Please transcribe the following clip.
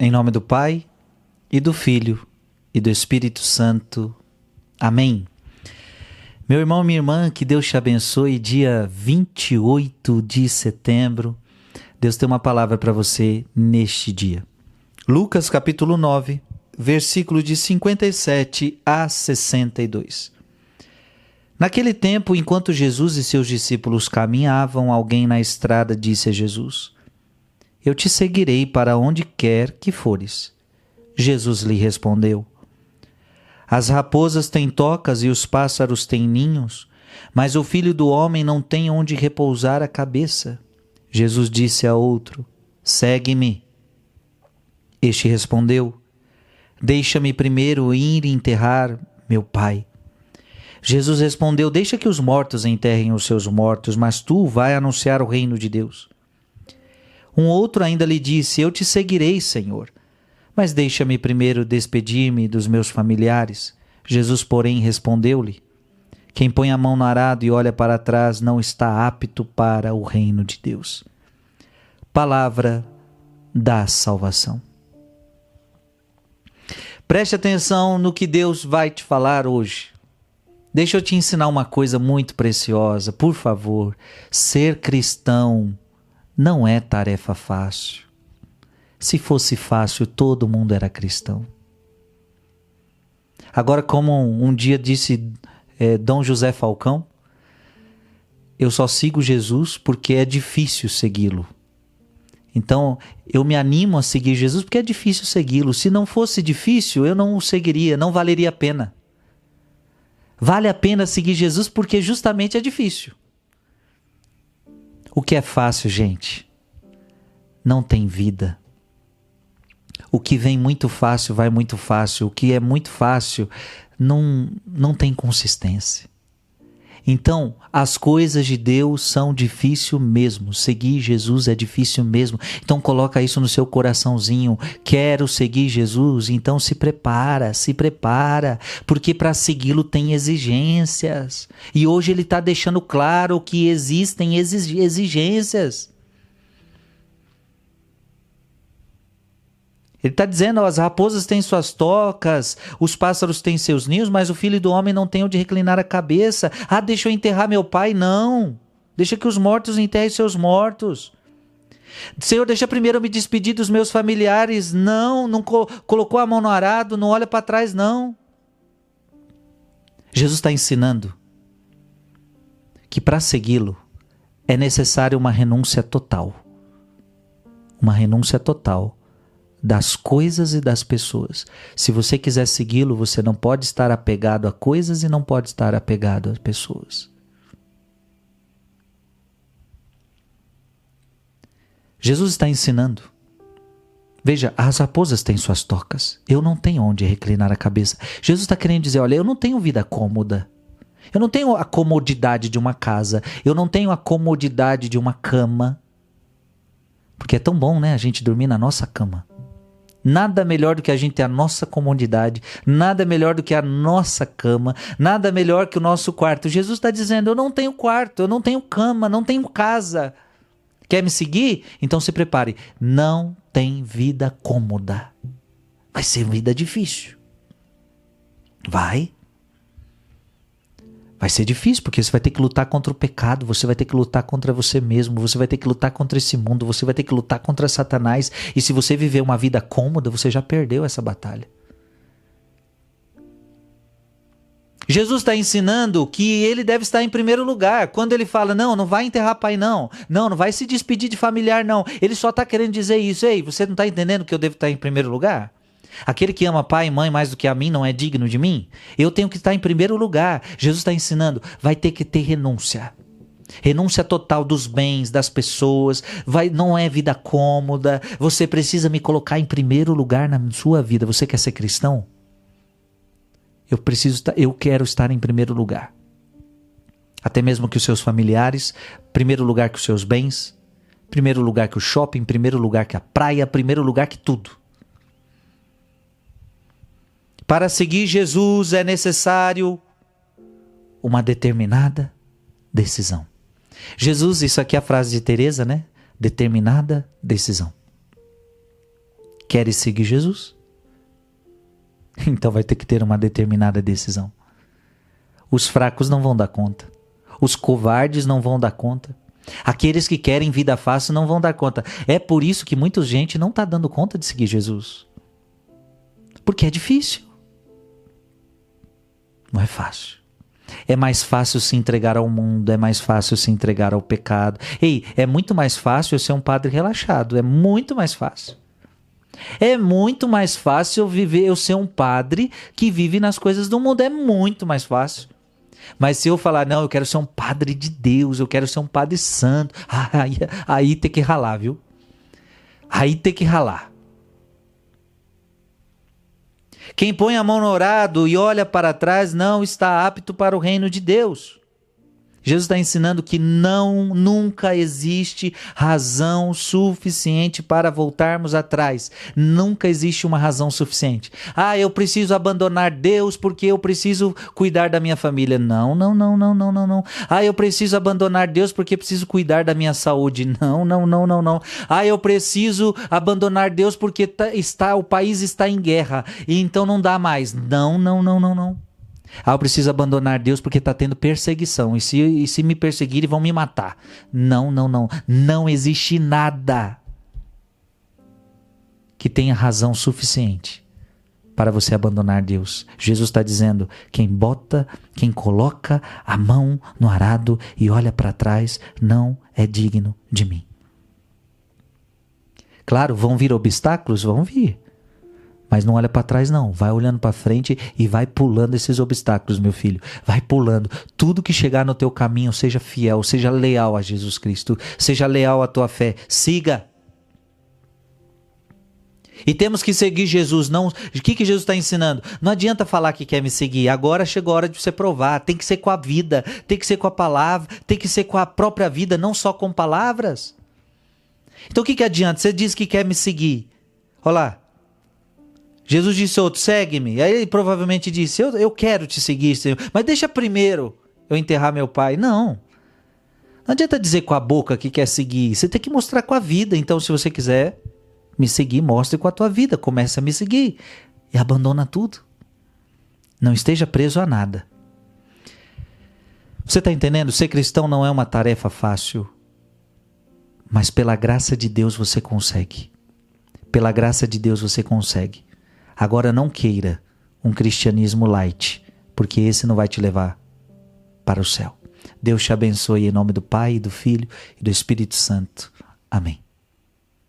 Em nome do Pai, e do Filho, e do Espírito Santo. Amém. Meu irmão, minha irmã, que Deus te abençoe. Dia 28 de setembro, Deus tem uma palavra para você neste dia. Lucas capítulo 9, versículo de 57 a 62. Naquele tempo, enquanto Jesus e seus discípulos caminhavam, alguém na estrada disse a Jesus: Eu te seguirei para onde quer que fores. Jesus lhe respondeu: As raposas têm tocas e os pássaros têm ninhos, mas o filho do homem não tem onde repousar a cabeça. Jesus disse a outro: Segue-me. Este respondeu: Deixa-me primeiro ir enterrar meu pai. Jesus respondeu: Deixa que os mortos enterrem os seus mortos, mas tu vai anunciar o reino de Deus. Um outro ainda lhe disse: Eu te seguirei, Senhor, mas deixa-me primeiro despedir-me dos meus familiares. Jesus, porém, respondeu-lhe: Quem põe a mão no arado e olha para trás não está apto para o reino de Deus. Palavra da salvação. Preste atenção no que Deus vai te falar hoje. Deixa eu te ensinar uma coisa muito preciosa, por favor. Ser cristão não é tarefa fácil. Se fosse fácil, todo mundo era cristão. Agora, como um dia disse é, Dom José Falcão, eu só sigo Jesus porque é difícil segui-lo. Então, eu me animo a seguir Jesus porque é difícil segui-lo. Se não fosse difícil, eu não o seguiria, não valeria a pena. Vale a pena seguir Jesus porque justamente é difícil. O que é fácil, gente, não tem vida. O que vem muito fácil vai muito fácil. O que é muito fácil não, não tem consistência. Então, as coisas de Deus são difícil mesmo. Seguir Jesus é difícil mesmo. Então coloca isso no seu coraçãozinho. Quero seguir Jesus, então se prepara, se prepara, porque para segui-lo tem exigências. E hoje ele está deixando claro que existem exigências. Ele está dizendo: as raposas têm suas tocas, os pássaros têm seus ninhos, mas o filho do homem não tem onde reclinar a cabeça. Ah, deixa eu enterrar meu pai? Não. Deixa que os mortos enterrem seus mortos. Senhor, deixa primeiro eu me despedir dos meus familiares. Não, não co colocou a mão no arado, não olha para trás, não. Jesus está ensinando que para segui-lo é necessário uma renúncia total. Uma renúncia total das coisas e das pessoas. Se você quiser segui-lo, você não pode estar apegado a coisas e não pode estar apegado a pessoas. Jesus está ensinando. Veja, as raposas têm suas tocas. Eu não tenho onde reclinar a cabeça. Jesus está querendo dizer: olha, eu não tenho vida cômoda. Eu não tenho a comodidade de uma casa. Eu não tenho a comodidade de uma cama. Porque é tão bom, né? A gente dormir na nossa cama. Nada melhor do que a gente ter a nossa comodidade, nada melhor do que a nossa cama, nada melhor que o nosso quarto. Jesus está dizendo: Eu não tenho quarto, eu não tenho cama, não tenho casa. Quer me seguir? Então se prepare. Não tem vida cômoda. Vai ser vida difícil. Vai. Vai ser difícil, porque você vai ter que lutar contra o pecado, você vai ter que lutar contra você mesmo, você vai ter que lutar contra esse mundo, você vai ter que lutar contra Satanás. E se você viver uma vida cômoda, você já perdeu essa batalha. Jesus está ensinando que ele deve estar em primeiro lugar. Quando ele fala, não, não vai enterrar pai, não. Não, não vai se despedir de familiar, não. Ele só está querendo dizer isso. Ei, você não está entendendo que eu devo estar em primeiro lugar? Aquele que ama pai e mãe mais do que a mim não é digno de mim? Eu tenho que estar em primeiro lugar. Jesus está ensinando, vai ter que ter renúncia. Renúncia total dos bens, das pessoas, vai, não é vida cômoda. Você precisa me colocar em primeiro lugar na sua vida. Você quer ser cristão? Eu preciso, eu quero estar em primeiro lugar. Até mesmo que os seus familiares, primeiro lugar que os seus bens, primeiro lugar que o shopping, primeiro lugar que a praia, primeiro lugar que tudo. Para seguir Jesus é necessário uma determinada decisão. Jesus, isso aqui é a frase de Teresa, né? Determinada decisão. Queres seguir Jesus? Então vai ter que ter uma determinada decisão. Os fracos não vão dar conta. Os covardes não vão dar conta. Aqueles que querem vida fácil não vão dar conta. É por isso que muita gente não está dando conta de seguir Jesus. Porque é difícil. Não é fácil. É mais fácil se entregar ao mundo, é mais fácil se entregar ao pecado. Ei, é muito mais fácil eu ser um padre relaxado, é muito mais fácil. É muito mais fácil eu viver, eu ser um padre que vive nas coisas do mundo, é muito mais fácil. Mas se eu falar, não, eu quero ser um padre de Deus, eu quero ser um padre santo, aí, aí tem que ralar, viu? Aí tem que ralar. Quem põe a mão no orado e olha para trás não está apto para o reino de Deus. Jesus está ensinando que não, nunca existe razão suficiente para voltarmos atrás. Nunca existe uma razão suficiente. Ah, eu preciso abandonar Deus porque eu preciso cuidar da minha família. Não, não, não, não, não, não, não. Ah, eu preciso abandonar Deus porque preciso cuidar da minha saúde. Não, não, não, não, não. Ah, eu preciso abandonar Deus porque tá, está, o país está em guerra e então não dá mais. Não, não, não, não, não. Ah, eu preciso abandonar Deus porque está tendo perseguição. E se, e se me perseguirem, vão me matar. Não, não, não. Não existe nada que tenha razão suficiente para você abandonar Deus. Jesus está dizendo: quem bota, quem coloca a mão no arado e olha para trás, não é digno de mim. Claro, vão vir obstáculos? Vão vir. Mas não olha para trás, não. Vai olhando para frente e vai pulando esses obstáculos, meu filho. Vai pulando. Tudo que chegar no teu caminho, seja fiel, seja leal a Jesus Cristo, seja leal à tua fé. Siga. E temos que seguir Jesus. Não, o que, que Jesus está ensinando? Não adianta falar que quer me seguir. Agora chegou a hora de você provar. Tem que ser com a vida, tem que ser com a palavra, tem que ser com a própria vida, não só com palavras. Então o que, que adianta? Você diz que quer me seguir. Olha lá, Jesus disse outro, segue-me. Aí ele provavelmente disse, eu, eu quero te seguir, Senhor, mas deixa primeiro eu enterrar meu pai. Não. Não adianta dizer com a boca que quer seguir. Você tem que mostrar com a vida. Então, se você quiser me seguir, mostre com a tua vida. Comece a me seguir. E abandona tudo. Não esteja preso a nada. Você está entendendo? Ser cristão não é uma tarefa fácil. Mas pela graça de Deus você consegue. Pela graça de Deus você consegue. Agora não queira um cristianismo light, porque esse não vai te levar para o céu. Deus te abençoe em nome do Pai, do Filho e do Espírito Santo. Amém.